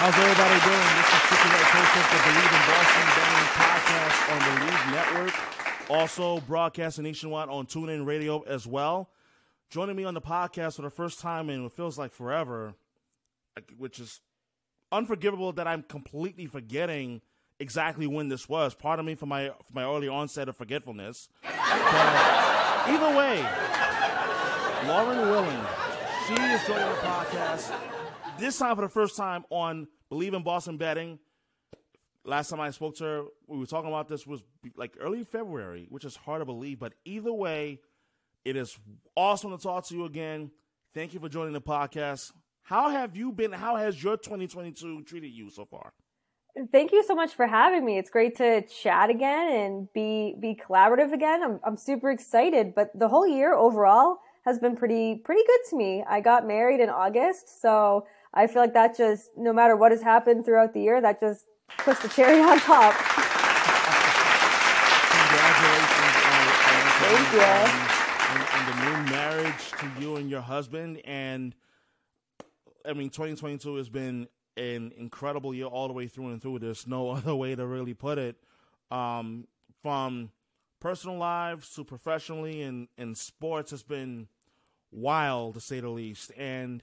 How's everybody doing? This is Chicken Coast of the Believe in Boston Betting podcast on the League Network. Also broadcasting nationwide on TuneIn Radio as well. Joining me on the podcast for the first time in what feels like forever, which is unforgivable that I'm completely forgetting exactly when this was. Pardon me for my for my early onset of forgetfulness. But either way, Lauren Willand, she is joining the podcast this time for the first time on Believe in Boston Betting. Last time I spoke to her, we were talking about this was like early February, which is hard to believe. But either way, it is awesome to talk to you again. Thank you for joining the podcast. How have you been? How has your 2022 treated you so far? Thank you so much for having me. It's great to chat again and be be collaborative again. I'm I'm super excited, but the whole year overall has been pretty pretty good to me. I got married in August, so I feel like that just, no matter what has happened throughout the year, that just puts the cherry on top. Congratulations on, on, Thank you. on, on the new marriage to you and your husband. And I mean, 2022 has been an incredible year all the way through and through. There's no other way to really put it. Um, from personal lives to professionally and in sports has been wild to say the least. And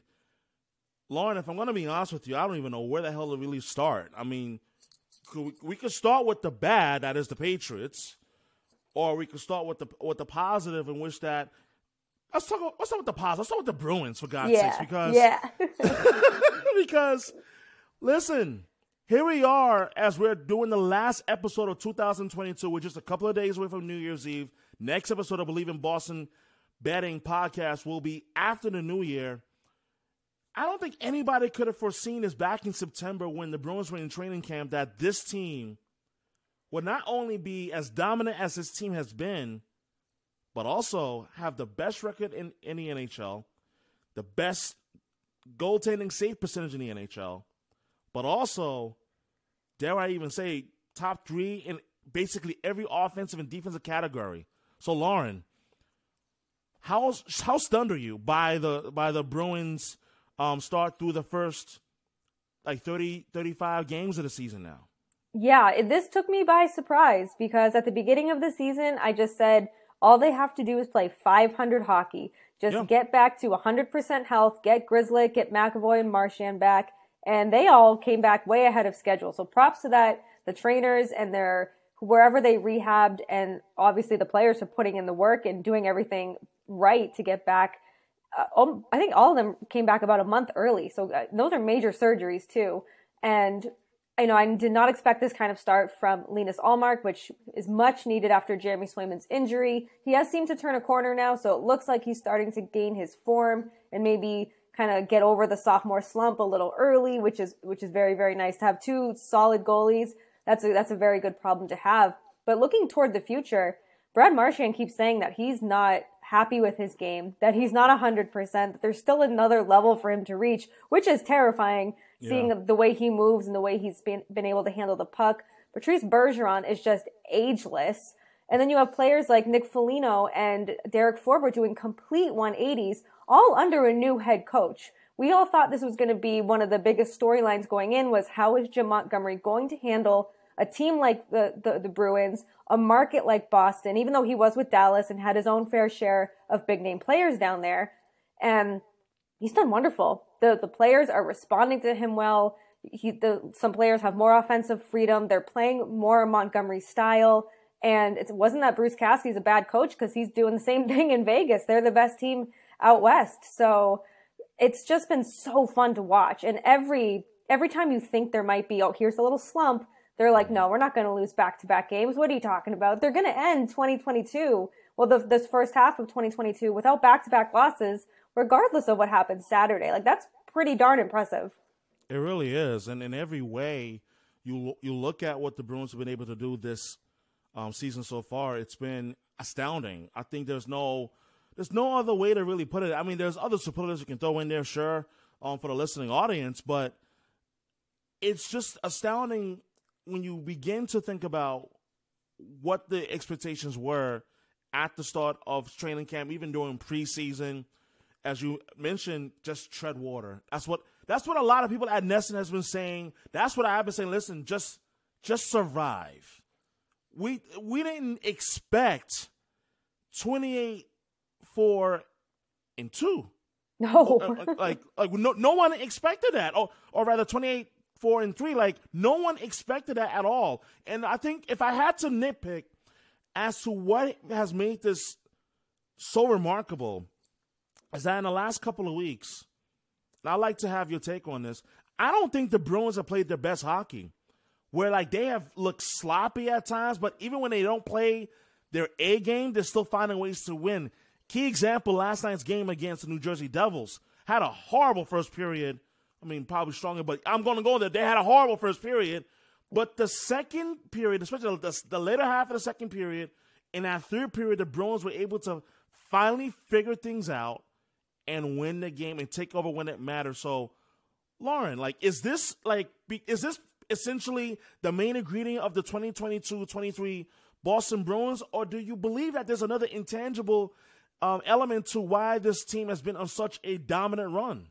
Lauren, if I'm going to be honest with you, I don't even know where the hell to really start. I mean, could we, we could start with the bad, that is the Patriots, or we could start with the with the positive, in which that let's talk. Let's start with the positive. Let's start with the Bruins, for God's yeah. sakes, because yeah. because listen, here we are as we're doing the last episode of 2022. We're just a couple of days away from New Year's Eve. Next episode of Believe in Boston Betting podcast will be after the New Year. I don't think anybody could have foreseen this back in September when the Bruins were in training camp that this team would not only be as dominant as this team has been, but also have the best record in, the NHL, the best goaltending save percentage in the NHL, but also, dare I even say, top three in basically every offensive and defensive category. So, Lauren, how how stunned are you by the by the Bruins? Um, start through the first like 30, 35 games of the season now. Yeah, it, this took me by surprise because at the beginning of the season, I just said all they have to do is play 500 hockey. Just Yeah. get back to 100% health, get Grizzly, get McAvoy and Marchand back. And they all came back way ahead of schedule. So props to that, the trainers and their, wherever they rehabbed and obviously the players are putting in the work and doing everything right to get back um, I think all of them came back about a month early. So uh, those are major surgeries too. And you know, I did not expect this kind of start from Linus Ullmark, which is much needed after Jeremy Swayman's injury. He has seemed to turn a corner now, so it looks like he's starting to gain his form and maybe kind of get over the sophomore slump a little early, which is which is very very nice to have two solid goalies. That's a, that's a very good problem to have. But looking toward the future, Brad Marchand keeps saying that he's not happy with his game, that he's not 100%, that there's still another level for him to reach, which is terrifying seeing the way he moves and the way he's been, been able to handle the puck. Patrice Bergeron is just ageless. And then you have players like Nick Foligno and Derek Forbort doing complete 180s, all under a new head coach. We all thought this was going to be one of the biggest storylines going in was how is Jim Montgomery going to handle a team like the, the, the Bruins, a market like Boston, even though he was with Dallas and had his own fair share of big name players down there. And he's done wonderful. The, the players are responding to him well. He, the, some players have more offensive freedom. They're playing more Montgomery style. And it wasn't that Bruce Cassidy's a bad coach because he's doing the same thing in Vegas. They're the best team out west. So it's just been so fun to watch. And every, every time you think there might be, oh, here's a little slump, they're like, no, we're not going to lose back to back games. What are you talking about? They're going to end 2022. Well, the, this first half of 2022 without back to back losses, regardless of what happens Saturday. Like that's pretty darn impressive. It really is, and in every way, you you look at what the Bruins have been able to do this um, season so far. It's been astounding. I think there's no there's no other way to really put it. I mean, there's other superlatives you can throw in there, sure, um, for the listening audience, but it's just astounding when you begin to think about what the expectations were at the start of training camp, even during preseason, as you mentioned, just tread water. That's what that's what a lot of people at NESN has been saying. That's what I've been saying. Listen, just just survive. We we didn't expect twenty eight four and two. No, uh, like like no no one expected that, or or rather twenty eight four and three. Like no one expected that at all. And I think if I had to nitpick as to what has made this so remarkable, is that in the last couple of weeks, I'd like to have your take on this. I don't think the Bruins have played their best hockey. Where like they have looked sloppy at times, but even when they don't play their A game, they're still finding ways to win. Key example last night's game against the New Jersey Devils had a horrible first period. I mean, probably stronger, but I'm going to go there. They had a horrible first period. But the second period, especially the, the later half of the second period, in that third period, the Bruins were able to finally figure things out and win the game and take over when it matters. So, Lauren, like, is this like is this essentially the main ingredient of the 2022-23 Boston Bruins, or do you believe that there's another intangible um, element to why this team has been on such a dominant run?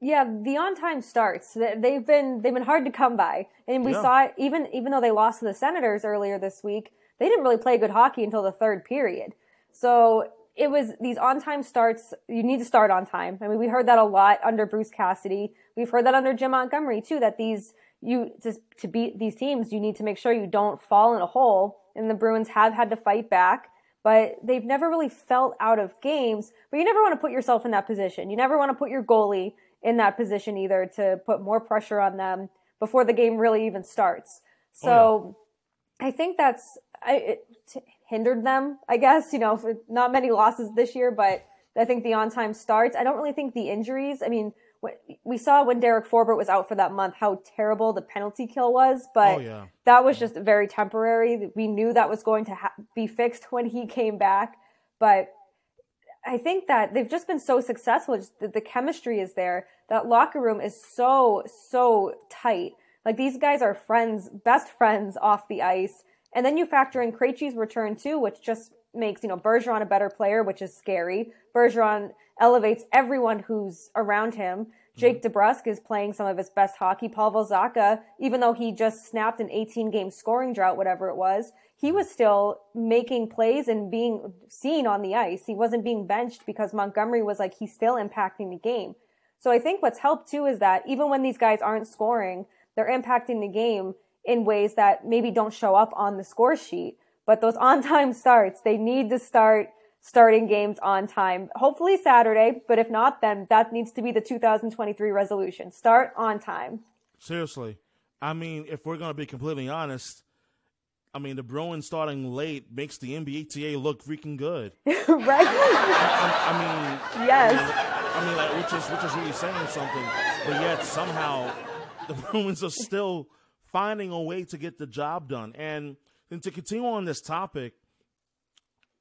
Yeah, the on-time starts. They've been they've been hard to come by, and we yeah. saw it even even though they lost to the Senators earlier this week. They didn't really play good hockey until the third period. So it was these on time starts. You need to start on time. I mean, we heard that a lot under Bruce Cassidy. We've heard that under Jim Montgomery too, that these, you, to, to beat these teams, you need to make sure you don't fall in a hole. And the Bruins have had to fight back, but they've never really felt out of games. But you never want to put yourself in that position. You never want to put your goalie in that position either to put more pressure on them before the game really even starts. Oh, so oh, yeah. I think that's, I, it, hindered them, I guess. You know, not many losses this year, but I think the on time starts. I don't really think the injuries. I mean, we saw when Derek Forbort was out for that month how terrible the penalty kill was, but oh, yeah. that was just very temporary. We knew that was going to ha- be fixed when he came back, but I think that they've just been so successful. Just the, the chemistry is there. That locker room is so so tight. Like these guys are friends, best friends off the ice. And then you factor in Krejci's return too, which just makes, you know, Bergeron a better player, which is scary. Bergeron elevates everyone who's around him. Jake. DeBrusk is playing some of his best hockey. Pavel Zacha, even though he just snapped an 18 game scoring drought, whatever it was, he was still making plays and being seen on the ice. He wasn't being benched because Montgomery was like, he's still impacting the game. So I think what's helped too is that even when these guys aren't scoring, they're impacting the game in ways that maybe don't show up on the score sheet. But those on time starts, they need to start starting games on time. Hopefully Saturday, but if not, then that needs to be the 2023 resolution. Start on time. Seriously. I mean, if we're going to be completely honest, I mean, the Bruins starting late makes the MBTA look freaking good. right? I, I, mean, yes. I mean, like, which is which is really saying something, but yet somehow the Bruins are still finding a way to get the job done. And, and to continue on this topic,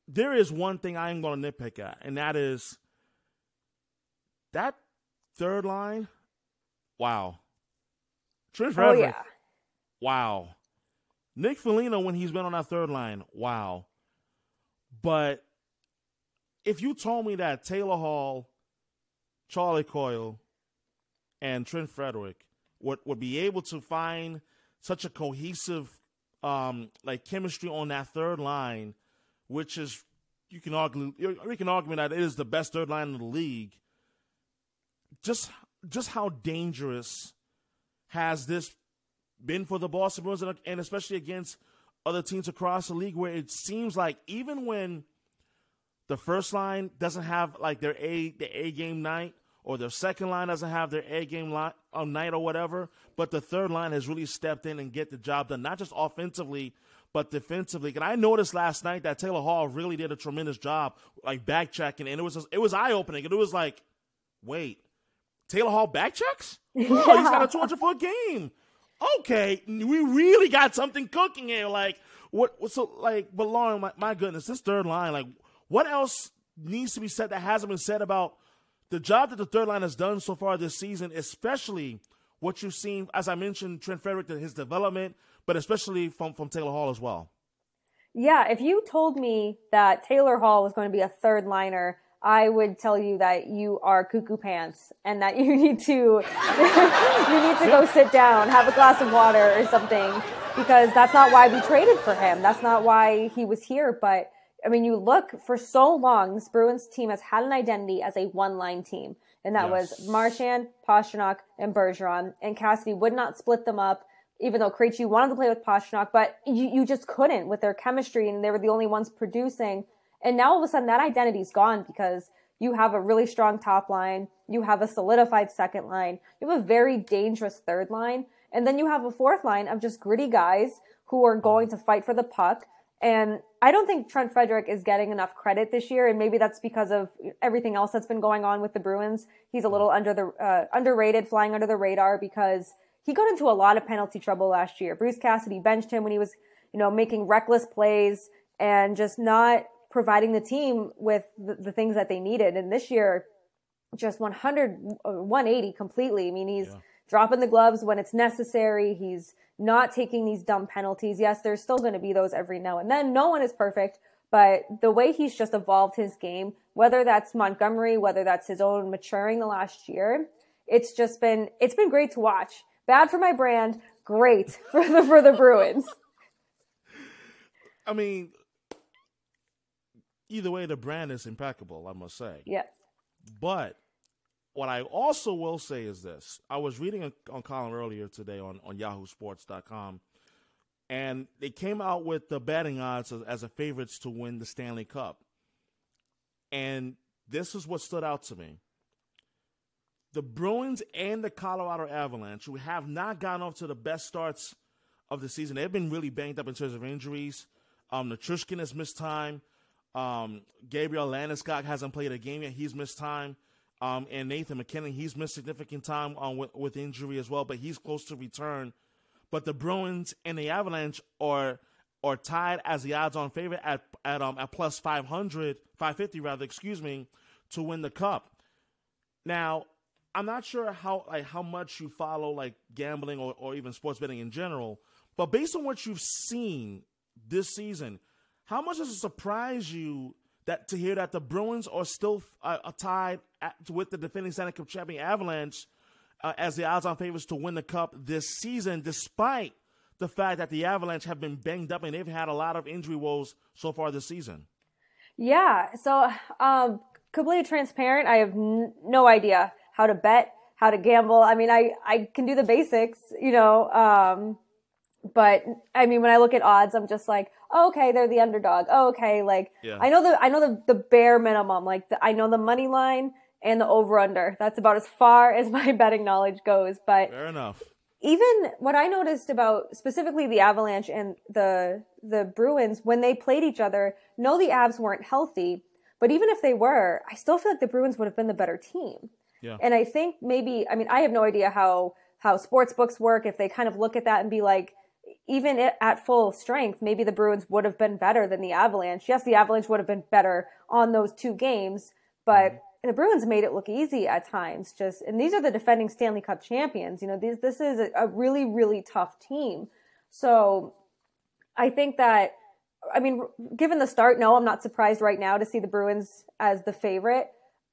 there is one thing I am going to nitpick at, and that is that third line. Wow. Trent Frederic. Oh, yeah. Wow. Nick Foligno, when he's been on that third line, wow. But if you told me that Taylor Hall, Charlie Coyle, and Trent Frederic would, would be able to find – such a cohesive um, like chemistry on that third line, which is you can argue you can argue that it is the best third line in the league. Just just how dangerous has this been for the Boston Bruins and, and especially against other teams across the league where it seems like even when the first line doesn't have like their A the A game night or their second line doesn't have their A game line, uh, night or whatever, but the third line has really stepped in and get the job done, not just offensively, but defensively. And I noticed last night that Taylor Hall really did a tremendous job, like back checking, and it was just, it was eye opening, and it was like, wait, Taylor Hall back checks? Oh, he's got a 200 foot game. Okay, we really got something cooking here. Like what? So like, but Lauren, my, my goodness, this third line, like, what else needs to be said that hasn't been said about the job that the third line has done so far this season, especially what you've seen, as I mentioned, Trent Frederic, his development, but especially from, from Taylor Hall as well. Yeah, if you told me that Taylor Hall was going to be a third liner, I would tell you that you are cuckoo pants and that you need to you need to go sit down, have a glass of water or something because that's not why we traded for him. That's not why he was here, but I mean, you look for so long, this Bruins team has had an identity as a one-line team, and that yes. was Marchand, Pastrnak, and Bergeron. And Cassidy would not split them up, even though Krejci wanted to play with Pastrnak, but you, you just couldn't with their chemistry, and they were the only ones producing. And now all of a sudden, that identity's gone because you have a really strong top line, you have a solidified second line, you have a very dangerous third line, and then you have a fourth line of just gritty guys who are going to fight for the puck and I don't think Trent Frederic is getting enough credit this year, and maybe that's because of everything else that's been going on with the Bruins. He's a little under the uh, underrated, flying under the radar because he got into a lot of penalty trouble last year. Bruce Cassidy benched him when he was, you know, making reckless plays and just not providing the team with the, the things that they needed. And this year, just 100, uh, 180 completely. I mean, he's yeah. dropping the gloves when it's necessary. He's not taking these dumb penalties. Yes, there's still going to be those every now and then. No one is perfect, but the way he's just evolved his game, whether that's Montgomery, whether that's his own maturing the last year, it's just been, it's been great to watch. Bad for my brand, great for the, for the Bruins. I mean, either way, the brand is impeccable, I must say. Yes. But what I also will say is this: I was reading a, on column earlier today on on YahooSports.com, and they came out with the betting odds as, as a favorites to win the Stanley Cup. And this is what stood out to me: the Bruins and the Colorado Avalanche, who have not gotten off to the best starts of the season, they've been really banged up in terms of injuries. Um, Nichushkin has missed time. Um, Gabriel Landeskog hasn't played a game yet; he's missed time. Um, and Nathan MacKinnon, he's missed significant time um, with, with injury as well, but he's close to return. But the Bruins and the Avalanche are are tied as the odds-on favorite at at um at plus 500, 550 rather, excuse me, to win the cup. Now, I'm not sure how like how much you follow like gambling or, or even sports betting in general, but based on what you've seen this season, how much does it surprise you that to hear that the Bruins are still uh, tied at, with the defending Stanley Cup champion Avalanche uh, as the odds-on favorites to win the cup this season, despite the fact that the Avalanche have been banged up and they've had a lot of injury woes so far this season. Yeah, so um, completely transparent. I have n- no idea how to bet, how to gamble. I mean, I I can do the basics, you know. Um, but I mean, when I look at odds, I'm just like, oh, okay, they're the underdog. Oh, okay, like yeah. I know the I know the the bare minimum. Like the, I know the money line and the over under. That's about as far as my betting knowledge goes. But fair enough. Even what I noticed about specifically the Avalanche and the the Bruins when they played each other, no, the Avs weren't healthy, but even if they were, I still feel like the Bruins would have been the better team. Yeah. And I think maybe I mean I have no idea how how sports books work if they kind of look at that and be like even at full strength, maybe the Bruins would have been better than the Avalanche. Yes, the Avalanche would have been better on those two games, but mm-hmm. the Bruins made it look easy at times. Just and these are the defending Stanley Cup champions. You know, these this is a, a really really tough team. So I think that I mean, given the start, no, I'm not surprised right now to see the Bruins as the favorite.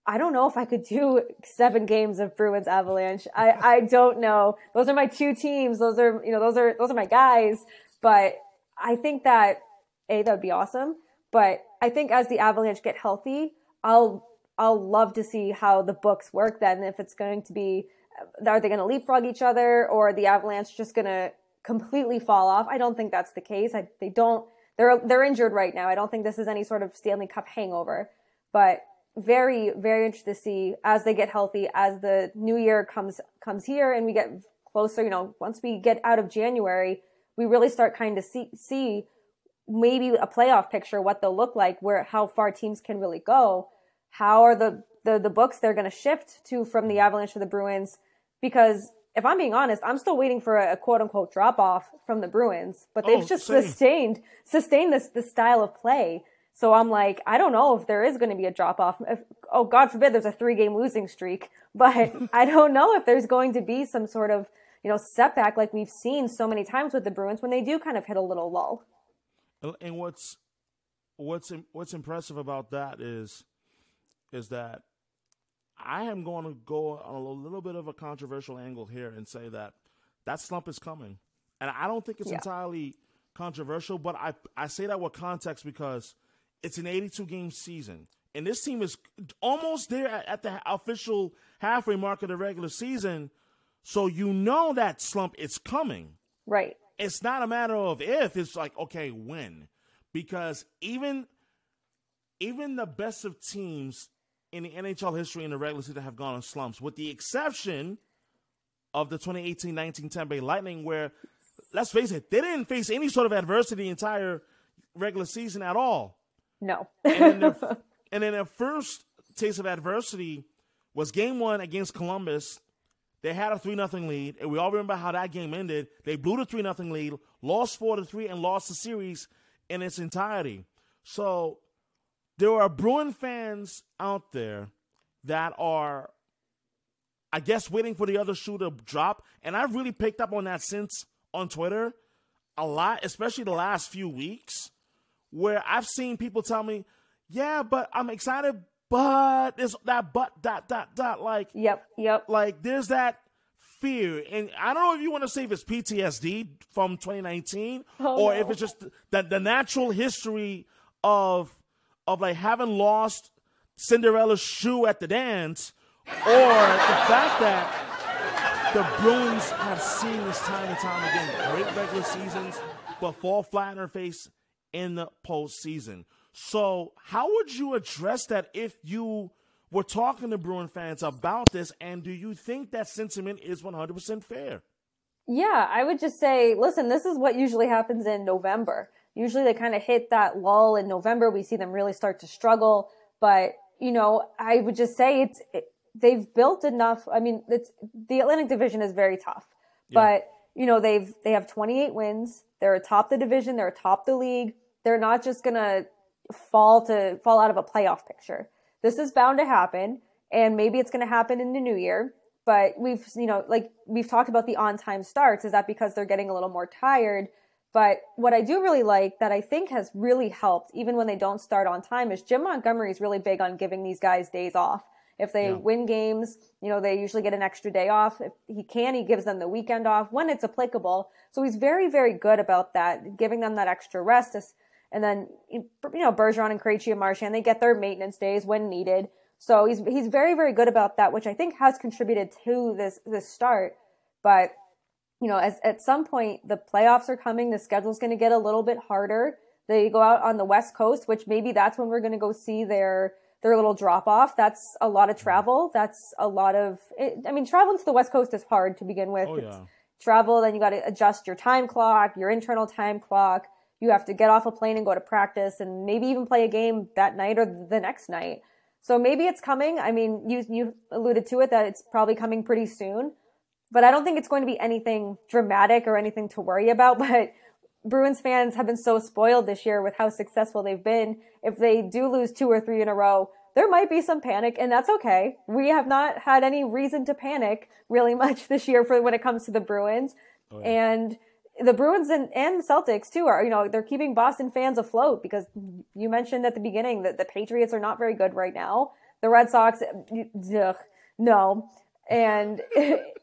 I don't know if I could do seven games of Bruins Avalanche. I, I don't know. Those are my two teams. Those are, you know, those are, those are my guys. But I think that, A, that would be awesome. But I think as the Avalanche get healthy, I'll, I'll love to see how the books work then. If it's going to be, uh, are they going to leapfrog each other or the Avalanche just going to completely fall off? I don't think that's the case. I, they don't, they're, they're injured right now. I don't think this is any sort of Stanley Cup hangover, but very very interested to see as they get healthy as the new year comes comes here and we get closer you know once we get out of january we really start kind of see see maybe a playoff picture what they'll look like where how far teams can really go. How are the the, the books they're going to shift to from the avalanche to the bruins? Because if i'm being honest i'm still waiting for a, a quote unquote drop off from the bruins but they've oh, just same. sustained sustained this this style of play so I'm like, I don't know if there is going to be a drop off. Oh, God forbid there's a three game losing streak, but I don't know if there's going to be some sort of, you know, setback like we've seen so many times with the Bruins when they do kind of hit a little lull. And what's, what's, what's impressive about that is is that I am going to go on a little bit of a controversial angle here and say that that slump is coming. And I don't think it's yeah. entirely controversial, but I I say that with context because it's an 82 game season. And this team is almost there at the official halfway mark of the regular season. So you know that slump is coming. Right. It's not a matter of if, it's like, okay, when. Because even even the best of teams in the NHL history in the regular season have gone on slumps, with the exception of the 2018-19 Tampa Bay Lightning, where let's face it, they didn't face any sort of adversity the entire regular season at all. No. and, then their, and then their first taste of adversity was game one against Columbus. They had a 3 0 lead, and we all remember how that game ended. They blew the 3 0 lead, lost 4 to 3, and lost the series in its entirety. So there are Bruin fans out there that are, I guess, waiting for the other shoe to drop. And I've really picked up on that since on Twitter a lot, especially the last few weeks, where I've seen people tell me, yeah, but I'm excited, but there's that but dot dot dot like Yep, yep. Like there's that fear. And I don't know if you want to say if it's PTSD from 2019 oh, or no. if it's just the, the natural history of of like having lost Cinderella's shoe at the dance or the fact that the Bruins have seen this time and time again. Great regular seasons, but fall flat in their face in the postseason. So, how would you address that if you were talking to Bruin fans about this? And do you think that sentiment is 100% fair? Yeah, I would just say, listen, this is what usually happens in November. Usually they kind of hit that lull in November. We see them really start to struggle. But, you know, I would just say it's, it, they've built enough. I mean, it's the Atlantic Division is very tough, yeah. but you know they've they have 28 wins. They're atop the division. They're atop the league. They're not just gonna fall to fall out of a playoff picture. This is bound to happen, and maybe it's gonna happen in the new year. But we've you know like we've talked about the on time starts. Is that because they're getting a little more tired? But what I do really like that I think has really helped, even when they don't start on time, is Jim Montgomery is really big on giving these guys days off. If they yeah. win games, you know, they usually get an extra day off. If he can, he gives them the weekend off when it's applicable. So he's very, very good about that, giving them that extra rest. And then, you know, Bergeron and Krejci and Marchand, they get their maintenance days when needed. So he's, he's very, very good about that, which I think has contributed to this, this start. But, you know, as, at some point, the playoffs are coming. The schedule's going to get a little bit harder. They go out on the West Coast, which maybe that's when we're going to go see their, their little drop off. That's a lot of travel. That's a lot of, it, I mean, traveling to the West Coast is hard to begin with. Oh, yeah. travel, then you got to adjust your time clock, your internal time clock. You have to get off a plane and go to practice and maybe even play a game that night or the next night. So maybe it's coming. I mean, you, you alluded to it that it's probably coming pretty soon, but I don't think it's going to be anything dramatic or anything to worry about. But Bruins fans have been so spoiled this year with how successful they've been. If they do lose two or three in a row, there might be some panic and that's okay. We have not had any reason to panic really much this year for when it comes to the Bruins. Oh, yeah. And the Bruins and, and Celtics too are, you know, they're keeping Boston fans afloat because you mentioned at the beginning that the Patriots are not very good right now. The Red Sox, ugh, no. And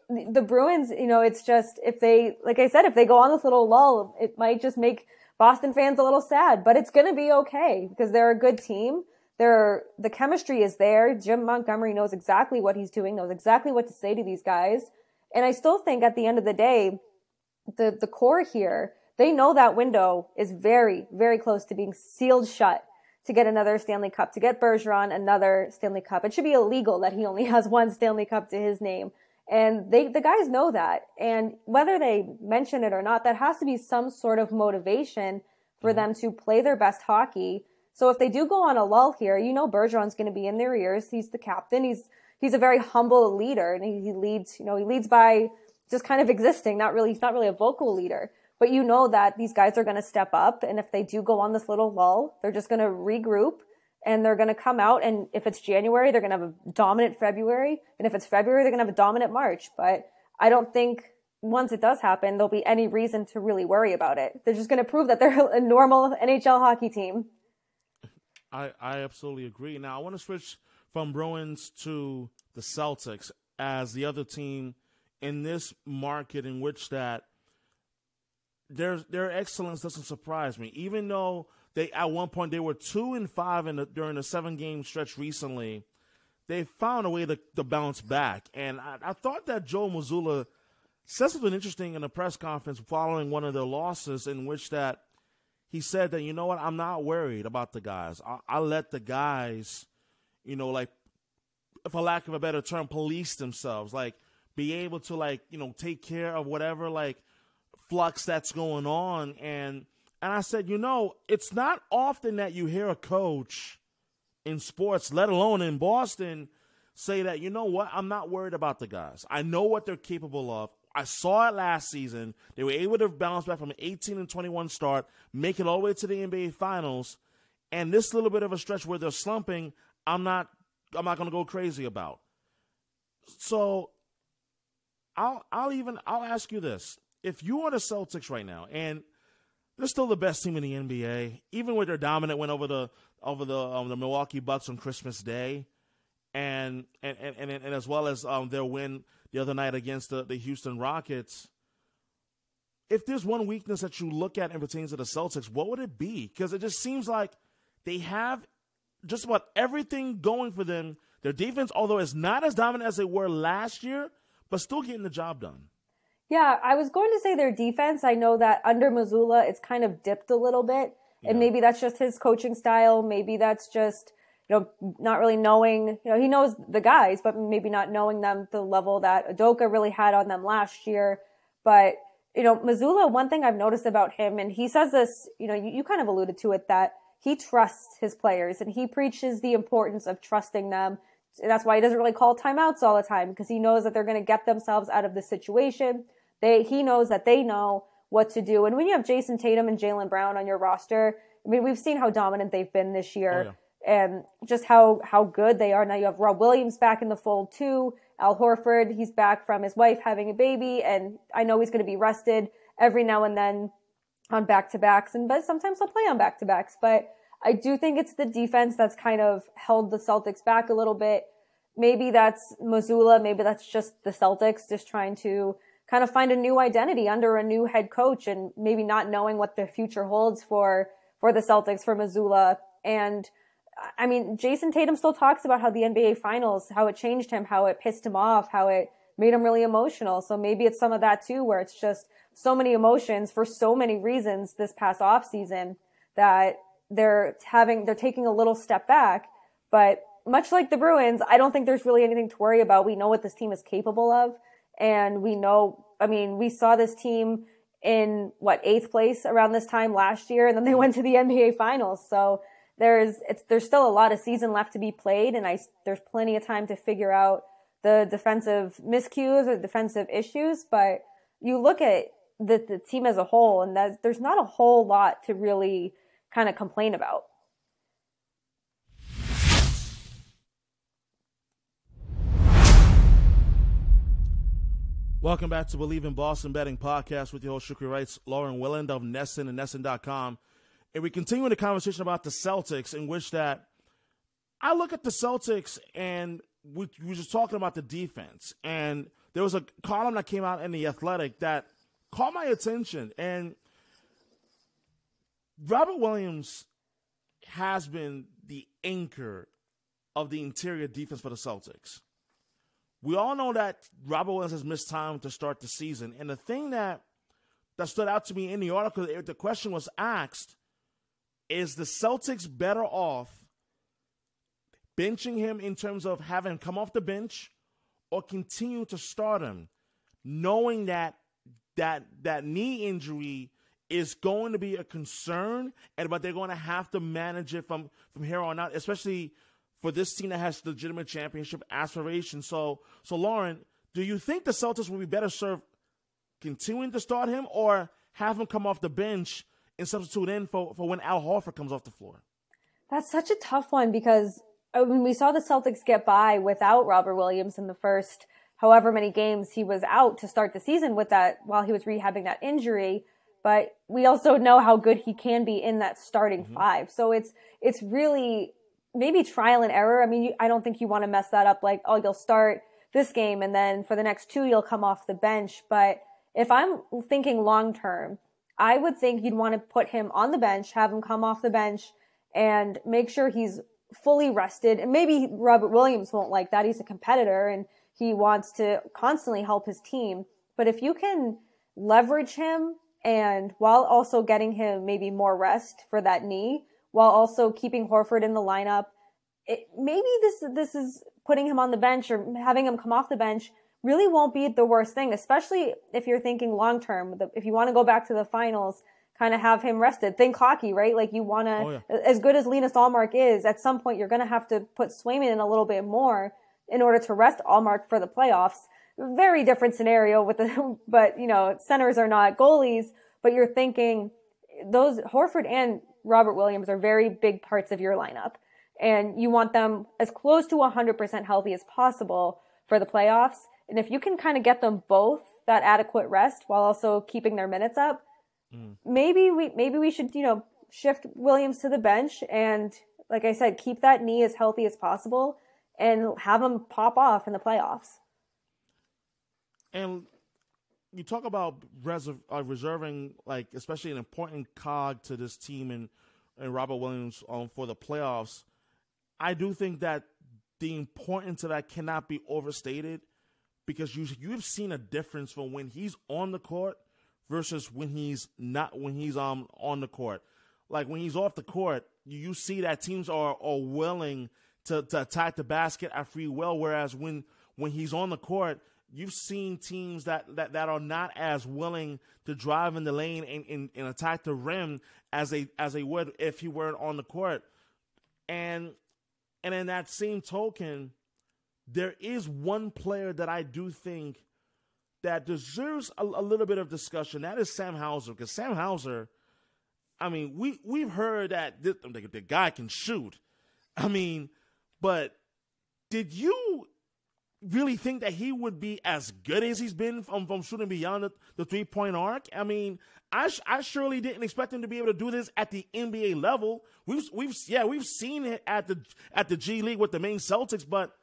the Bruins, you know, it's just if they, like I said, if they go on this little lull, it might just make Boston fans a little sad, but it's going to be okay because they're a good team. They're, the chemistry is there. Jim Montgomery knows exactly what he's doing, knows exactly what to say to these guys. And I still think at the end of the day, the, the core here, they know that window is very, very close to being sealed shut to get another Stanley Cup, to get Bergeron another Stanley Cup. It should be illegal that he only has one Stanley Cup to his name. And they, the guys know that. And whether they mention it or not, that has to be some sort of motivation for mm-hmm. them to play their best hockey. So if they do go on a lull here, you know Bergeron's going to be in their ears. He's the captain. He's, he's a very humble leader and he, he leads, you know, he leads by just kind of existing, not really, he's not really a vocal leader. But you know that these guys are going to step up. And if they do go on this little lull, they're just going to regroup and they're going to come out. And if it's January, they're going to have a dominant February. And if it's February, they're going to have a dominant March. But I don't think once it does happen, there'll be any reason to really worry about it. They're just going to prove that they're a normal NHL hockey team. I, I absolutely agree. Now, I want to switch from Bruins to the Celtics as the other team in this market in which that their their excellence doesn't surprise me. Even though they at one point they were two and five in the, during the seven game stretch recently, they found a way to, to bounce back. And I, I thought that Joe Mazzulla said something interesting in a press conference following one of their losses, in which that he said that you know what, I'm not worried about the guys. I, I let the guys, you know, like for lack of a better term, police themselves, like be able to like you know take care of whatever like flux that's going on and and I said, you know, it's not often that you hear a coach in sports, let alone in Boston, say that, you know what, I'm not worried about the guys. I know what they're capable of. I saw it last season. They were able to bounce back from an 18 and 21 start, make it all the way to the NBA Finals, and this little bit of a stretch where they're slumping, I'm not I'm not going to go crazy about. So I'll I'll even I'll ask you this: If you are the Celtics right now, and they're still the best team in the NBA, even with their dominant win over the over the um, the Milwaukee Bucks on Christmas Day, and and and, and, and as well as um, their win the other night against the, the Houston Rockets. If there's one weakness that you look at and pertains to the Celtics, what would it be? Because it just seems like they have just about everything going for them. Their defense, although it's not as dominant as they were last year, but still getting the job done. Yeah, I was going to say their defense. I know that under Mazzulla, it's kind of dipped a little bit. Yeah. And maybe that's just his coaching style. Maybe that's just, you know, not really knowing, you know, he knows the guys, but maybe not knowing them the level that Udoka really had on them last year. But, you know, Mazzulla, one thing I've noticed about him, and he says this, you know, you, you kind of alluded to it, that he trusts his players and he preaches the importance of trusting them. That's why he doesn't really call timeouts all the time because he knows that they're going to get themselves out of the situation. They, he knows that they know what to do. And when you have Jayson Tatum and Jaylen Brown on your roster, I mean, we've seen how dominant they've been this year. Oh, yeah and just how how good they are. Now you have Rob Williams back in the fold too. Al Horford, he's back from his wife having a baby, and I know he's going to be rested every now and then on back to backs, and but sometimes he'll play on back to backs. But I do think it's the defense that's kind of held the Celtics back a little bit. Maybe that's Mazzulla, maybe that's just the Celtics just trying to kind of find a new identity under a new head coach and maybe not knowing what the future holds for for the Celtics for Mazzulla. And I mean, Jayson Tatum still talks about how the NBA finals, how it changed him, how it pissed him off, how it made him really emotional. So maybe it's some of that too, where it's just so many emotions for so many reasons this past off season that they're having, they're taking a little step back. But much like the Bruins, I don't think there's really anything to worry about. We know what this team is capable of. And we know, I mean, we saw this team in what, eighth place around this time last year. And then they went to the NBA finals. So there's, it's, there's still a lot of season left to be played. And I, there's plenty of time to figure out the defensive miscues or defensive issues. But you look at the, the team as a whole, and that there's not a whole lot to really kind of complain about. Welcome back to Believe in Boston Betting Podcast with your host, Shukri Wrights, Lauren Willand of NESN and NESN.com. And we continue the conversation about the Celtics, in which that I look at the Celtics and we, we were just talking about the defense. And there was a column that came out in The Athletic that caught my attention. And Robert Williams has been the anchor of the interior defense for the Celtics. We all know that Robert Williams has missed time to start the season. And the thing that that stood out to me in the article, the question was asked, is the Celtics better off benching him in terms of having him come off the bench or continue to start him, knowing that that that knee injury is going to be a concern, and but they're going to have to manage it from from here on out, especially for this team that has legitimate championship aspirations. So, so Lauren, do you think the Celtics will be better served continuing to start him or have him come off the bench and substitute in for, for when Al Horford comes off the floor? That's such a tough one because uh, I mean, we saw the Celtics get by without Robert Williams in the first however many games he was out to start the season with that while he was rehabbing that injury. But we also know how good he can be in that starting mm-hmm. five. So it's, it's really maybe trial and error. I mean, you, I don't think you want to mess that up. Like, oh, you'll start this game and then for the next two, you'll come off the bench. But if I'm thinking long term, I would think you'd want to put him on the bench, have him come off the bench and make sure he's fully rested. And maybe Robert Williams won't like that. He's a competitor and he wants to constantly help his team. But if you can leverage him and while also getting him maybe more rest for that knee, while also keeping Horford in the lineup, it, maybe this this is putting him on the bench or having him come off the bench really won't be the worst thing, especially if you're thinking long term. If you want to go back to the finals, kind of have him rested. Think hockey, right? Like you want to, oh, yeah. as good as Linus Ullmark is, at some point you're going to have to put Swayman in a little bit more in order to rest Ullmark for the playoffs. Very different scenario with the, but you know, centers are not goalies, but you're thinking those Horford and Robert Williams are very big parts of your lineup and you want them as close to 100% healthy as possible for the playoffs. And if you can kind of get them both that adequate rest while also keeping their minutes up, mm. maybe we maybe we should, you know, shift Williams to the bench and like I said, keep that knee as healthy as possible and have him pop off in the playoffs. And you talk about uh, reserving, like especially an important cog to this team and and Robert Williams um, for the playoffs. I do think that the importance of that cannot be overstated because you you've seen a difference from when he's on the court versus when he's not when he's um on the court. Like when he's off the court, you, see that teams are are willing to, to attack the basket at free will, whereas when when he's on the court, you've seen teams that, that, that are not as willing to drive in the lane and, and, and attack the rim as they as they would if he weren't on the court. And and in that same token, there is one player that I do think that deserves a, a little bit of discussion. That is Sam Hauser, because Sam Hauser, I mean, we we've heard that the, the guy can shoot. I mean, but did you really think that he would be as good as he's been from, from shooting beyond the, the three point arc? I mean, I I surely didn't expect him to be able to do this at the NBA level. We've we've yeah we've seen it at the at the G League with the Maine Celtics, but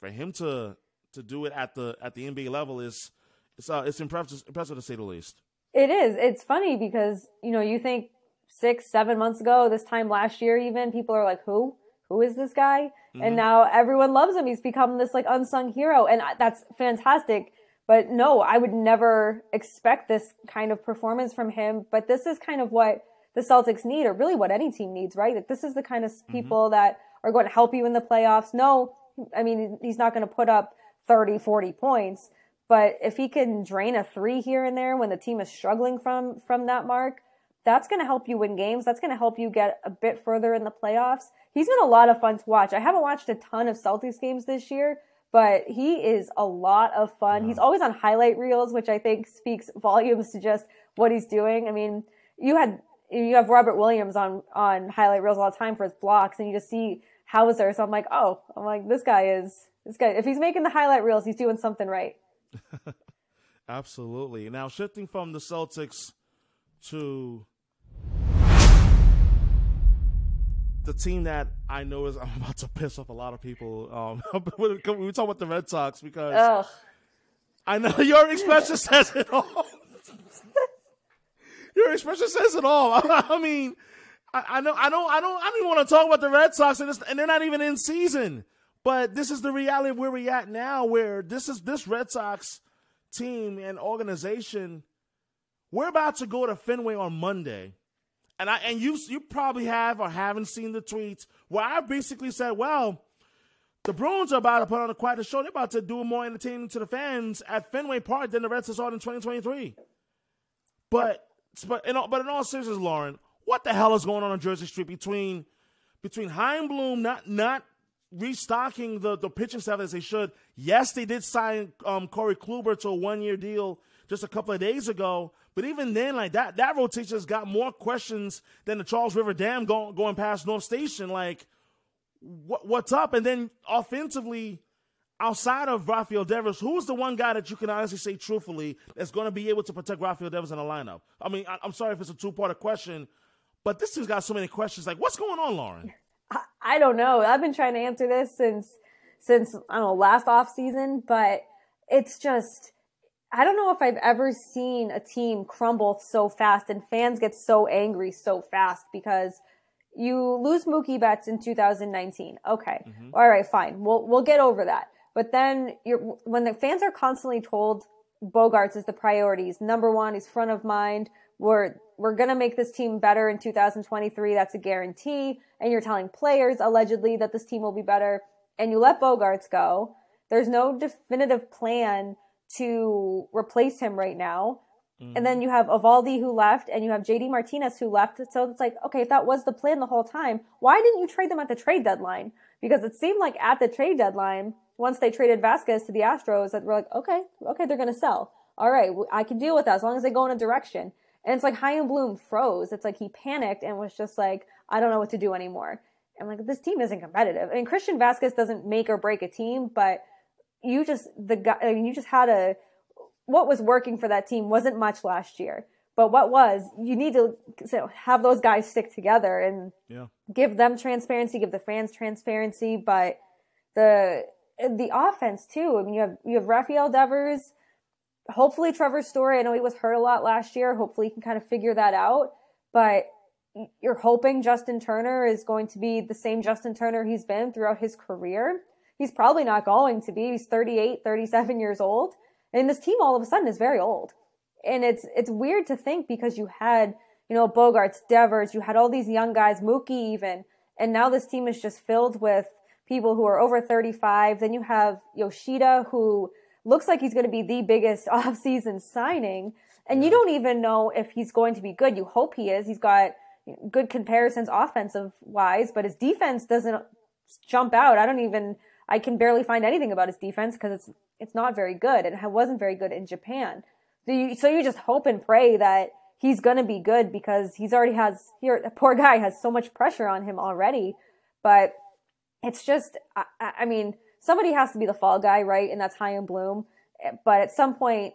for him to to do it at the at the NBA level is it's uh, it's impressive impressive to say the least. It is. It's funny because you know you think six seven months ago, this time last year, even people are like, who who is this guy? Mm-hmm. And now everyone loves him. He's become this like unsung hero, and that's fantastic. But no, I would never expect this kind of performance from him. But this is kind of what the Celtics need, or really what any team needs, right? Like this is the kind of mm-hmm. people mm-hmm. that are going to help you in the playoffs. No, I mean, he's not going to put up 30, 40 points, but if he can drain a three here and there when the team is struggling from, from that mark, that's going to help you win games. That's going to help you get a bit further in the playoffs. He's been a lot of fun to watch. I haven't watched a ton of Celtics games this year, but he is a lot of fun. He's always on highlight reels, which I think speaks volumes to just what he's doing. I mean, you had you have Robert Williams on on highlight reels all the time for his blocks, and you just see Hauser. So I'm like, oh, I'm like, this guy is this guy. If he's making the highlight reels, he's doing something right. Absolutely. Now shifting from the Celtics to the team that I know is I'm about to piss off a lot of people. Um, we talk about the Red Sox because Ugh. I know your expression says it all. your expression says it all. I mean, I, I, know, I don't, I don't, I don't even want to talk about the Red Sox, and, and they're not even in season. But this is the reality of where we're at now, where this is this Red Sox team and organization. We're about to go to Fenway on Monday, and I and you you probably have or haven't seen the tweets where I basically said, well. The Bruins are about to put on a quite a show. They're about to do more entertaining to the fans at Fenway Park than the Red Sox are in 2023. But but in all, but in all seriousness, Lauren, what the hell is going on on Jersey Street between between Chaim Bloom not not restocking the, the pitching staff as they should. Yes, they did sign um, Corey Kluber to a one year deal just a couple of days ago. But even then, like that, that rotation has got more questions than the Charles River Dam going, going past North Station. Like, what, what's up? And then offensively, outside of Rafael Devers, who's the one guy that you can honestly say truthfully that's going to be able to protect Rafael Devers in the lineup? I mean, I, am sorry if it's a two part question, but this team's got so many questions. Like, what's going on, Lauren? I don't know. I've been trying to answer this since since I don't know last off season, but it's just I don't know if I've ever seen a team crumble so fast and fans get so angry so fast because you lose Mookie Betts in 2019. Okay. Mm-hmm. All right, fine. We'll we'll get over that. But then you're when the fans are constantly told Bogaerts is the priorities. Number one, he's front of mind. We're we're gonna make this team better in 2023. That's a guarantee. And you're telling players allegedly that this team will be better, and you let Bogaerts go. There's no definitive plan to replace him right now. Mm-hmm. And then you have Eovaldi who left, and you have JD Martinez who left. So it's like, okay, if that was the plan the whole time, why didn't you trade them at the trade deadline? Because it seemed like at the trade deadline, once they traded Vasquez to the Astros, that we're like, okay, okay, they're going to sell. All right, I can deal with that as long as they go in a direction. And it's like Chaim Bloom froze. It's like he panicked and was just like, I don't know what to do anymore. And like, this team isn't competitive. I mean, Christian Vasquez doesn't make or break a team, but you just, the guy, I mean, you just had a, what was working for that team wasn't much last year. But what was, you need to have those guys stick together and yeah. give them transparency, give the fans transparency. But the, the offense too. I mean, you have you have Rafael Devers. Hopefully, Trevor Story. I know he was hurt a lot last year. Hopefully, he can kind of figure that out. But you're hoping Justin Turner is going to be the same Justin Turner he's been throughout his career. He's probably not going to be. He's 38, 37 years old. And this team all of a sudden is very old. And it's, it's weird to think because you had, you know, Bogaerts, Devers, you had all these young guys, Mookie even, and now this team is just filled with people who are over 35. Then you have Yoshida, who looks like he's going to be the biggest offseason signing. And you don't even know if he's going to be good. You hope he is. He's got good comparisons offensive wise, but his defense doesn't jump out. I don't even, I can barely find anything about his defense because it's, it's not very good. It wasn't very good in Japan. So you, so you just hope and pray that he's going to be good because he's already has, here, poor guy has so much pressure on him already. But it's just, I, I mean, somebody has to be the fall guy, right? And that's Chaim Bloom. But at some point,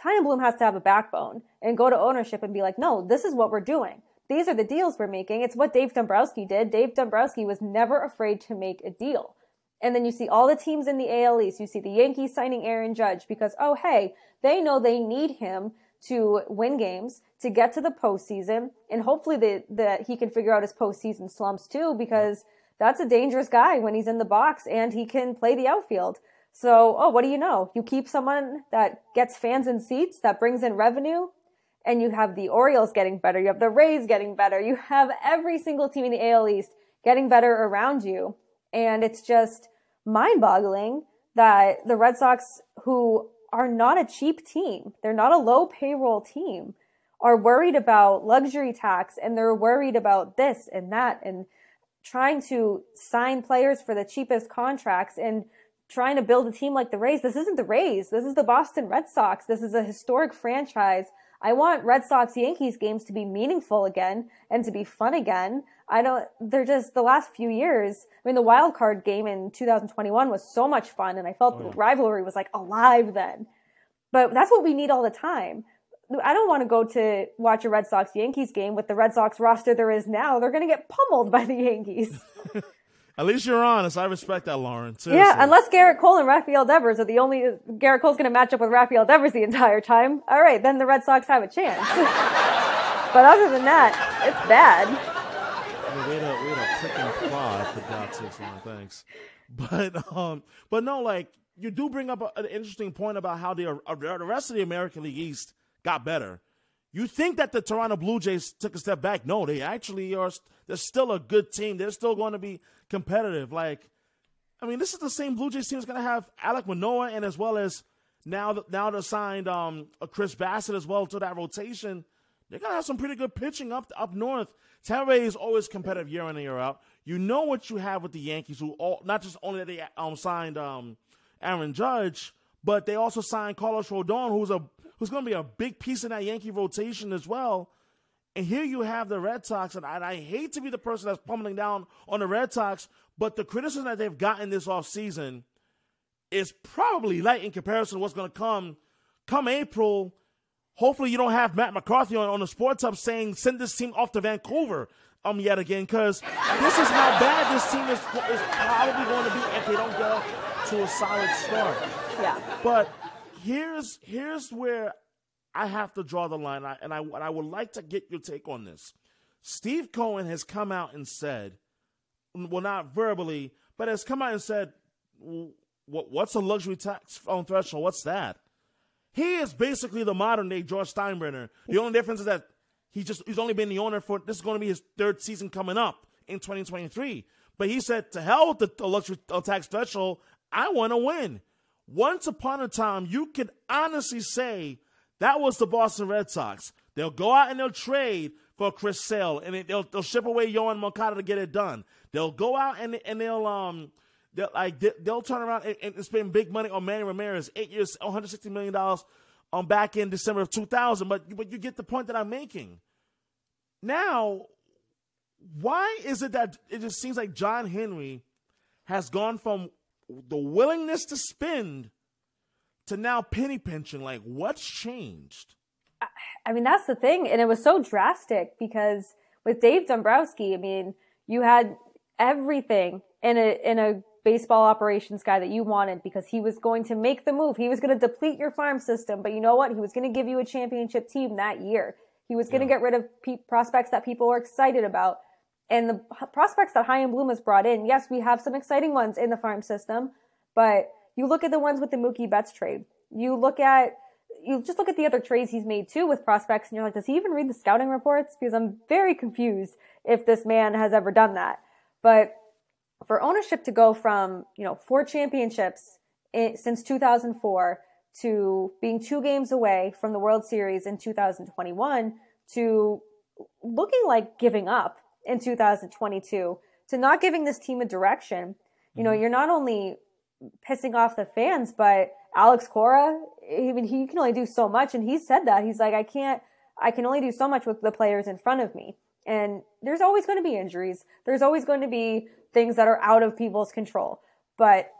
Chaim Bloom has to have a backbone and go to ownership and be like, no, this is what we're doing. These are the deals we're making. It's what Dave Dombrowski did. Dave Dombrowski was never afraid to make a deal. And then you see all the teams in the AL East. You see the Yankees signing Aaron Judge because, oh, hey, they know they need him to win games, to get to the postseason, and hopefully that he can figure out his postseason slumps too because – that's a dangerous guy when he's in the box and he can play the outfield. So, oh, what do you know? You keep someone that gets fans in seats, that brings in revenue, and you have the Orioles getting better. You have the Rays getting better. You have every single team in the AL East getting better around you. And it's just mind boggling that the Red Sox, who are not a cheap team, they're not a low payroll team, are worried about luxury tax and they're worried about this and that and trying to sign players for the cheapest contracts and trying to build a team like the Rays. This isn't the Rays. This is the Boston Red Sox. This is a historic franchise. I want Red Sox Yankees games to be meaningful again and to be fun again. I don't, they're just the last few years. I mean, the wild card game in 2021 was so much fun and I felt oh, yeah. the rivalry was like alive then. But that's what we need all the time. I don't want to go to watch a Red Sox Yankees game with the Red Sox roster there is now. They're going to get pummeled by the Yankees. At least you're honest. I respect that, Lauren. Seriously. Yeah, unless Gerrit Cole and Rafael Devers are the only Gerrit Cole's going to match up with Rafael Devers the entire time. All right, then the Red Sox have a chance. but other than that, it's bad. Had a, a freaking plot for God's Lauren. Thanks. But um, but no, like you do bring up a, an interesting point about how the uh, the rest of the American League East got better. You think that the Toronto Blue Jays took a step back? No, they actually are. They're still a good team. They're still going to be competitive. Like, I mean, this is the same Blue Jays team that's going to have Alek Manoah and as well as now now they signed um, Chris Bassitt as well to that rotation. They're going to have some pretty good pitching up up north. Tampa is always competitive year in and year out. You know what you have with the Yankees, who all, not just only they um, signed um, Aaron Judge, but they also signed Carlos Rodon, who's a who's going to be a big piece in that Yankee rotation as well. And here you have the Red Sox, and I, and I hate to be the person that's pummeling down on the Red Sox, but the criticism that they've gotten this offseason is probably light in comparison to what's going to come come April. Hopefully, you don't have Matt McCarthy on, on the Sports Hub saying send this team off to Vancouver. um yet again because this is how bad this team is is probably going to be if they don't get to a solid start. Yeah. But here's here's where I have to draw the line, and I and I would like to get your take on this. Steve Cohen has come out and said, well, not verbally, but has come out and said, what, what's a luxury tax on threshold? What's that? He is basically the modern day George Steinbrenner. The only difference is that he just he's only been the owner for this is going to be his third season coming up in 2023. But he said, to hell with the, the luxury tax threshold. I want to win. Once upon a time, you could honestly say that was the Boston Red Sox. They'll go out and they'll trade for Chris Sale, and they'll they'll ship away Yoan Moncada to get it done. They'll go out and and they'll um they'll like they'll turn around and, and spend big money on Manny Ramirez, eight years, 160 million dollars on back in December of 2000. But but you get the point that I'm making. Now, why is it that it just seems like John Henry has gone from the willingness to spend to now penny pinching? Like, what's changed? I mean, that's the thing. And it was so drastic because with Dave Dombrowski, I mean, you had everything in a, in a baseball operations guy that you wanted because he was going to make the move. He was going to deplete your farm system, but you know what? He was going to give you a championship team that year. He was going to yeah. get rid of pe- prospects that people were excited about. And the prospects that Chaim Bloom has brought in, yes, we have some exciting ones in the farm system, but you look at the ones with the Mookie Betts trade. You look at you just look at the other trades he's made too with prospects, and you're like, does he even read the scouting reports? Because I'm very confused if this man has ever done that. But for ownership to go from you know four championships in, since 2004 to being two games away from the World Series in 2021 to looking like giving up in 2022 to not giving this team a direction. You know, mm-hmm. you're not only pissing off the fans, but Alex Cora, I mean, he can only do so much. And he said that. He's like, I can't, I can only do so much with the players in front of me. And there's always going to be injuries. There's always going to be things that are out of people's control. But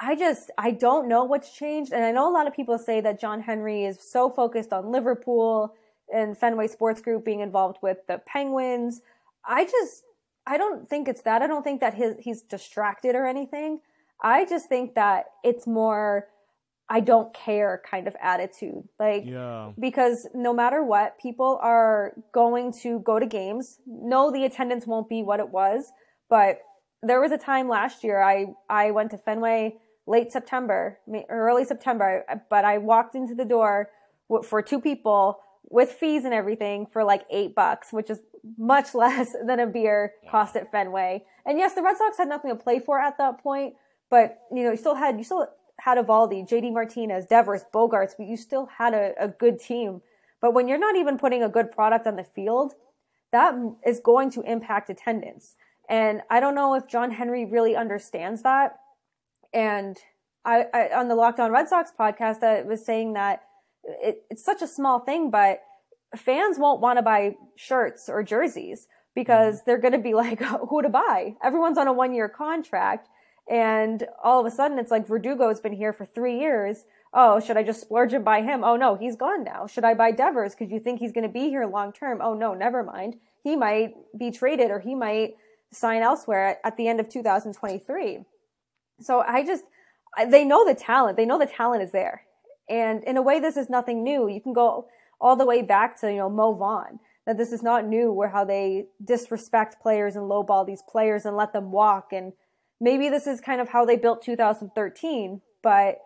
I just, I don't know what's changed. And I know a lot of people say that John Henry is so focused on Liverpool and Fenway Sports Group being involved with the Penguins. I just, I don't think it's that. I don't think that his, he's distracted or anything. I just think that it's more, I don't care kind of attitude. Like, yeah. because no matter what, people are going to go to games. No, the attendance won't be what it was, but there was a time last year I, I went to Fenway late September, early September, but I walked into the door for two people with fees and everything for like eight bucks, which is much less than a beer cost at Fenway. And yes, the Red Sox had nothing to play for at that point, but you know, you still had, you still had Eovaldi, JD Martinez, Devers, Bogaerts, but you still had a, a good team. But when you're not even putting a good product on the field, that is going to impact attendance. And I don't know if John Henry really understands that. And I, I on the Locked On Red Sox podcast, I was saying that it, it's such a small thing, but fans won't want to buy shirts or jerseys because mm-hmm. they're going to be like, who to buy? Everyone's on a one year contract. And all of a sudden it's like Verdugo's been here for three years. Oh, should I just splurge and buy him? Oh no, he's gone now. Should I buy Devers? Cause you think he's going to be here long term. Oh no, never mind. He might be traded or he might sign elsewhere at the end of 2023. So I just, they know the talent. They know the talent is there. And in a way, this is nothing new. You can go all the way back to, you know, Mo Vaughn, that this is not new where how they disrespect players and lowball these players and let them walk. And maybe this is kind of how they built 2013, but,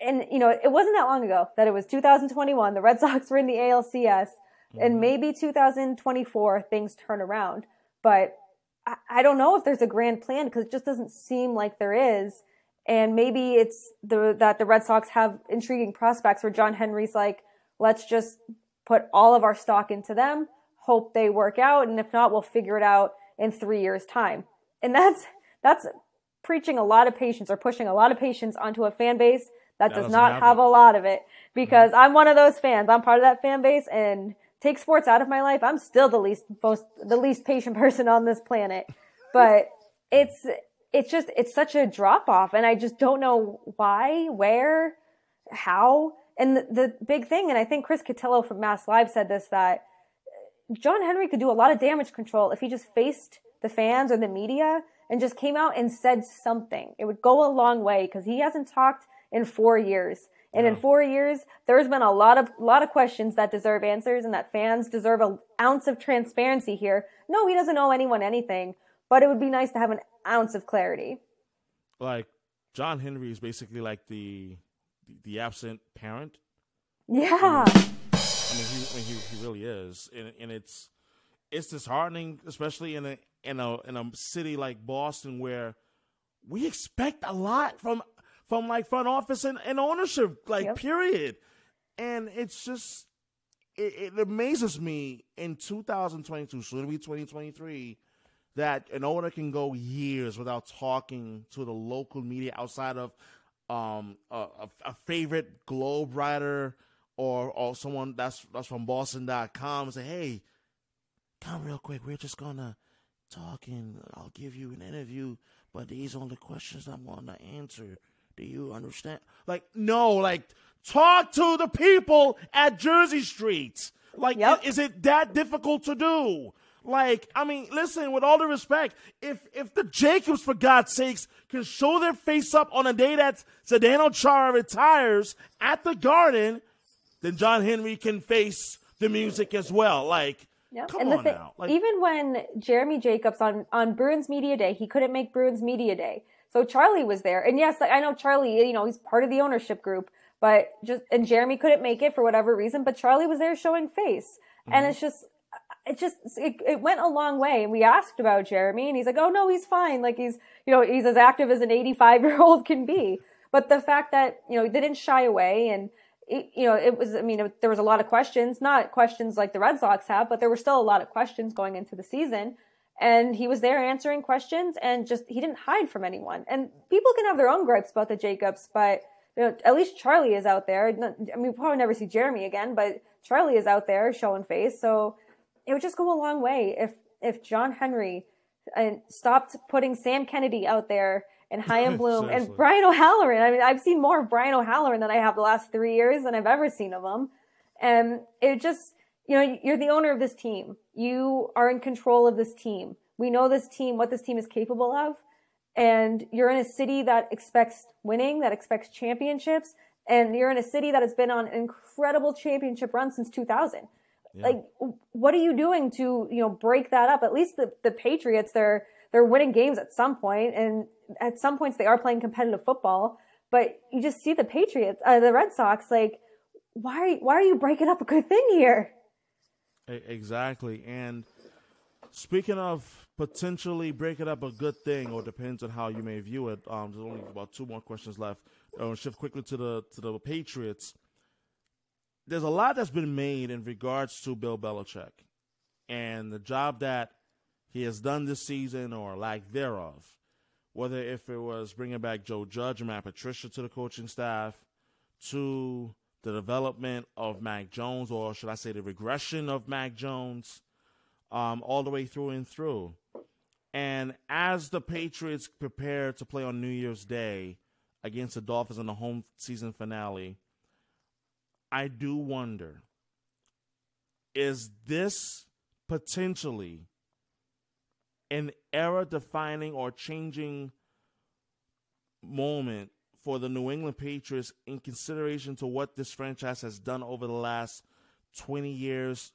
and, you know, it wasn't that long ago that it was 2021. The Red Sox were in the ALCS mm-hmm. and maybe 2024 things turn around. But I, I don't know if there's a grand plan because it just doesn't seem like there is. And maybe it's the, that the Red Sox have intriguing prospects where John Henry's like, let's just put all of our stock into them, hope they work out. And if not, we'll figure it out in three years time. And that's, that's preaching a lot of patience or pushing a lot of patience onto a fan base that, that does not have, have a lot of it because mm-hmm. I'm one of those fans. I'm part of that fan base and take sports out of my life. I'm still the least most the least patient person on this planet. But it's it's just it's such a drop off and I just don't know why, where, how. And the, the big thing, and I think Chris Cotillo from Mass Live said this that John Henry could do a lot of damage control if he just faced the fans or the media and just came out and said something. It would go a long way because he hasn't talked in four years. And in four years, there's been a lot of lot of questions that deserve answers, and that fans deserve an ounce of transparency here. No, he doesn't owe anyone anything, but it would be nice to have an ounce of clarity. Like John Henry is basically like the the absent parent. Yeah. I mean, he, I mean, he, he really is, and, and it's it's disheartening, especially in a in a in a city like Boston where we expect a lot from from like front office and, and ownership, like yep. period. And it's just it, it, amazes me in 2022, soon to be 2023, that an owner can go years without talking to the local media outside of um, a, a, favorite Globe writer or or someone that's that's from Boston.com and say, hey, come real quick. We're just gonna talk and I'll give you an interview, but these are the questions I'm gonna answer. Do you understand? Like, no, like talk to the people at Jersey Street. Like, yep. is, is it that difficult to do? Like, I mean, listen, with all the respect, if if the Jacobs, for God's sakes, can show their face up on a day that Zdeno Chara retires at the Garden, then John Henry can face the music as well. Like, Yep. Come and on now. Like, even when Jeremy Jacobs on on Bruins Media Day, he couldn't make Bruins Media Day, so Charlie was there. And yes, like, I know Charlie, you know, he's part of the ownership group, but just and Jeremy couldn't make it for whatever reason, but Charlie was there showing face, mm-hmm. and it's just. It just it, it went a long way, and we asked about Jeremy, and he's like, "Oh no, he's fine. Like he's you know he's as active as an 85 year old can be." But the fact that you know they didn't shy away, and it, you know, it was, I mean, it, there was a lot of questions, not questions like the Red Sox have, but there were still a lot of questions going into the season. And he was there answering questions and just, he didn't hide from anyone. And people can have their own gripes about the Jacobs, but you know, at least Charlie is out there. I mean, we'll probably never see Jeremy again, but Charlie is out there showing face. So it would just go a long way if, if John Henry and uh, stopped putting Sam Kennedy out there and Chaim Bloom and Brian O'Halloran. I mean, I've seen more of Brian O'Halloran than I have the last three years than I've ever seen of him. And it just, you know, you're the owner of this team. You are in control of this team. We know this team, what this team is capable of. And you're in a city that expects winning, that expects championships. And you're in a city that has been on an incredible championship run since 2000. Yeah. Like, what are you doing to, you know, break that up? At least the, the Patriots, they're, they're winning games at some point, and at some points they are playing competitive football. But you just see the Patriots, uh, the Red Sox, like why why are you breaking up a good thing here? Exactly, and speaking of potentially breaking up a good thing, or depends on how you may view it. Um, there's only about two more questions left. I'll shift quickly to the to the Patriots. There's a lot that's been made in regards to Bill Belichick and the job that he has done this season or lack thereof. Whether if it was bringing back Joe Judge and Matt Patricia to the coaching staff, to the development of Mac Jones, or should I say the regression of Mac Jones, um, all the way through and through. And as the Patriots prepare to play on New Year's Day against the Dolphins in the home season finale, I do wonder is this potentially an era defining or changing moment for the New England Patriots in consideration to what this franchise has done over the last 20 years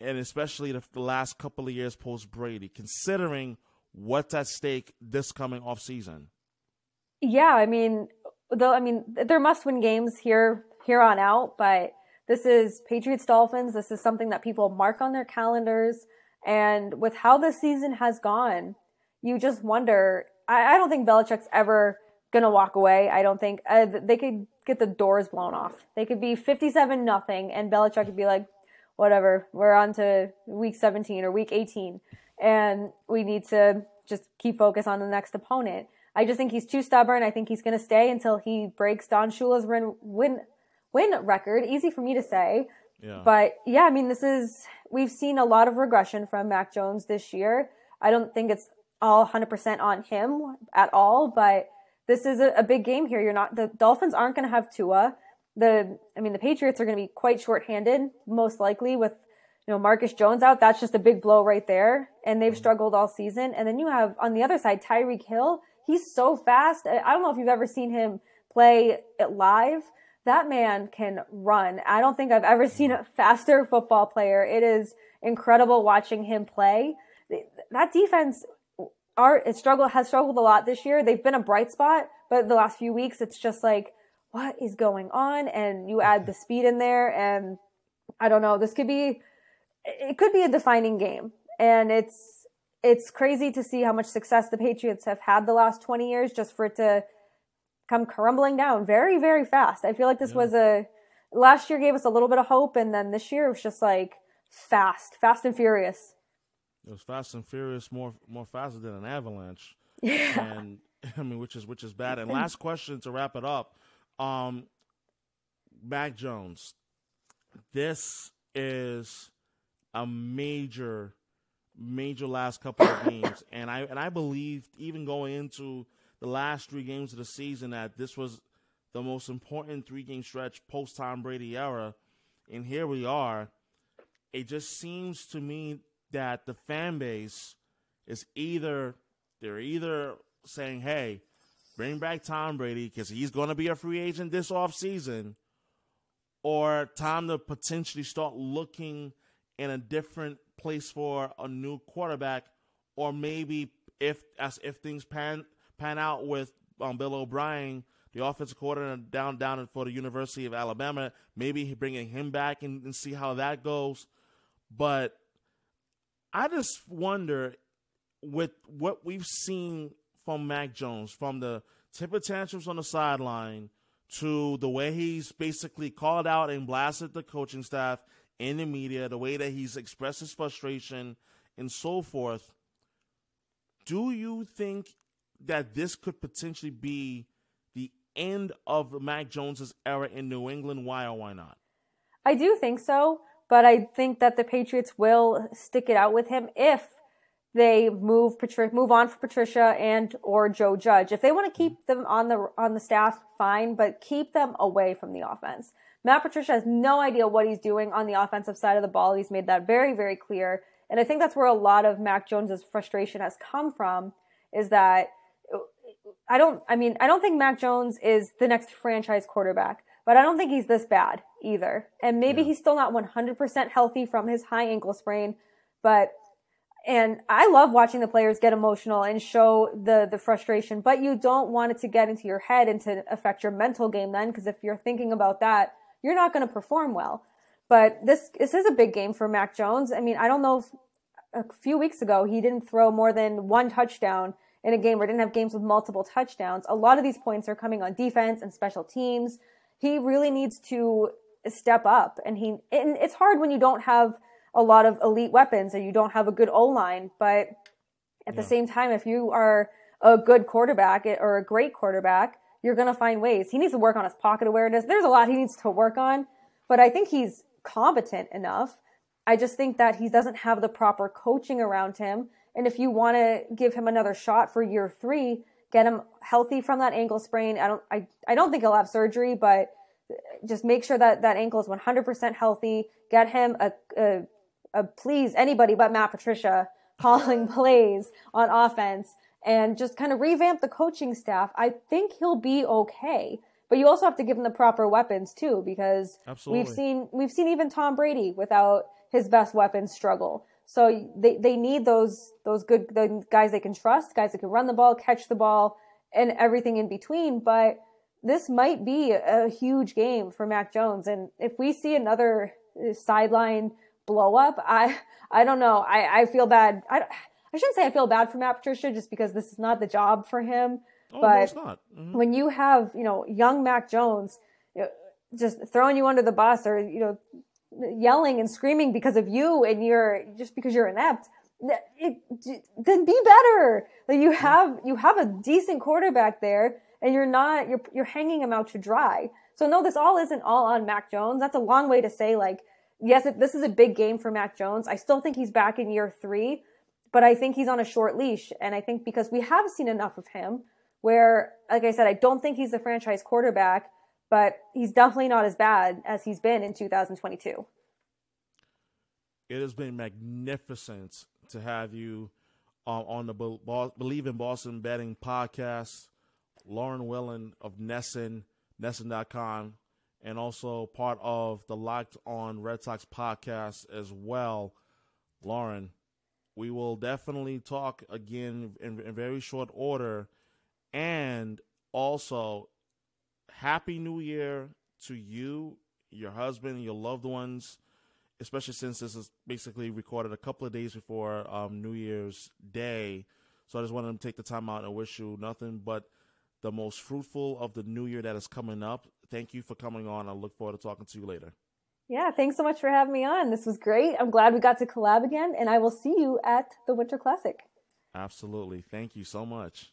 and especially the, last couple of years post Brady, considering what's at stake this coming off season? Yeah, I mean, though, I mean, there must win games here here on out, but this is Patriots Dolphins. This is something that people mark on their calendars. And with how the season has gone, you just wonder. I, I don't think Belichick's ever gonna walk away. I don't think uh, they could get the doors blown off. They could be fifty-seven nothing, and Belichick could be like, "Whatever, we're on to week seventeen or week eighteen, and we need to just keep focus on the next opponent." I just think he's too stubborn. I think he's gonna stay until he breaks Don Shula's win win win record. Easy for me to say. Yeah. But yeah, I mean, this is, we've seen a lot of regression from Mac Jones this year. I don't think it's all 100% on him at all, but this is a, a big game here. You're not, the Dolphins aren't going to have Tua. The, I mean, the Patriots are going to be quite shorthanded, most likely with, you know, Marcus Jones out, that's just a big blow right there. And they've mm-hmm. struggled all season. And then you have on the other side, Tyreek Hill. He's so fast. I don't know if you've ever seen him play it live. That man can run. I don't think I've ever seen a faster football player. It is incredible watching him play. That defense are it struggled has struggled a lot this year. They've been a bright spot, but the last few weeks it's just like what is going on? And you add the speed in there and I don't know. This could be it could be a defining game. And it's it's crazy to see how much success the Patriots have had the last 20 years just for it to come crumbling down very very fast. I feel like this yeah. was a last year gave us a little bit of hope and then this year it was just like fast, fast and furious. It was fast and furious more more faster than an avalanche. Yeah. And I mean which is which is bad. And last question to wrap it up. Um Mac Jones. This is a major, major last couple of games, and I and I believed even going into last three games of the season that this was the most important three game stretch post Tom Brady era, and here we are. It just seems to me that the fan base is either they're either saying, "Hey, bring back Tom Brady because he's going to be a free agent this off season," or time to potentially start looking in a different place for a new quarterback, or maybe if as if things pan pan out with um, Bill O'Brien, the offensive coordinator down down for the University of Alabama, maybe bringing him back and, and see how that goes. But I just wonder with what we've seen from Mac Jones, from the temper tantrums on the sideline to the way he's basically called out and blasted the coaching staff in the media, the way that he's expressed his frustration and so forth. Do you think that this could potentially be the end of Mac Jones's era in New England? Why or why not? I do think so, but I think that the Patriots will stick it out with him if they move Patri- move on for Patricia and or Joe Judge. If they want to keep mm-hmm. them on the on the staff, fine, but keep them away from the offense. Matt Patricia has no idea what he's doing on the offensive side of the ball. He's made that very, very clear. And I think that's where a lot of Mac Jones's frustration has come from is that I don't, I mean, I don't think Mac Jones is the next franchise quarterback, but I don't think he's this bad either. And maybe yeah. he's still not 100% healthy from his high ankle sprain, but and I love watching the players get emotional and show the the frustration, but you don't want it to get into your head and to affect your mental game then because if you're thinking about that, you're not going to perform well. But this this is a big game for Mac Jones. I mean, I don't know if a few weeks ago he didn't throw more than one touchdown in a game or didn't have games with multiple touchdowns. A lot of these points are coming on defense and special teams. He really needs to step up and he and it's hard when you don't have a lot of elite weapons and you don't have a good O-line, but at yeah. the same time if you are a good quarterback or a great quarterback, you're going to find ways. He needs to work on his pocket awareness. There's a lot he needs to work on, but I think he's competent enough. I just think that he doesn't have the proper coaching around him. And if you want to give him another shot for year three, get him healthy from that ankle sprain. I don't, I, I don't think he'll have surgery, but just make sure that that ankle is 100% healthy. Get him a, a, a please anybody but Matt Patricia calling plays on offense and just kind of revamp the coaching staff, I think he'll be okay. But you also have to give him the proper weapons too, because Absolutely. we've seen we've seen even Tom Brady without his best weapons struggle. So they, they need those those good the guys they can trust, guys that can run the ball, catch the ball, and everything in between. But this might be a huge game for Mac Jones, and if we see another sideline blow up, I I don't know. I I feel bad. I I shouldn't say I feel bad for Matt Patricia just because this is not the job for him. Oh, but no, mm-hmm. when you have, you know, young Mac Jones you know, just throwing you under the bus or, you know, yelling and screaming because of you and you're just because you're inept, it, then be better. Like you have, you have a decent quarterback there and you're not, you're, you're hanging him out to dry. So no, this all isn't all on Mac Jones. That's a long way to say like, yes, it, this is a big game for Mac Jones. I still think he's back in year three, but I think he's on a short leash. And I think because we have seen enough of him where, like I said, I don't think he's the franchise quarterback, but he's definitely not as bad as he's been in 2022. It has been magnificent to have you um, on the Be- Believe in Boston Betting podcast. Lauren Willand of NESN, NESN.com, and also part of the Locked On Red Sox podcast as well. Lauren, we will definitely talk again in, in very short order. And also, Happy New Year to you, your husband, your loved ones, especially since this is basically recorded a couple of days before um, New Year's Day. So I just wanted to take the time out and wish you nothing but the most fruitful of the new year that is coming up. Thank you for coming on. I look forward to talking to you later. Yeah, thanks so much for having me on. This was great. I'm glad we got to collab again, and I will see you at the Winter Classic. Absolutely. Thank you so much.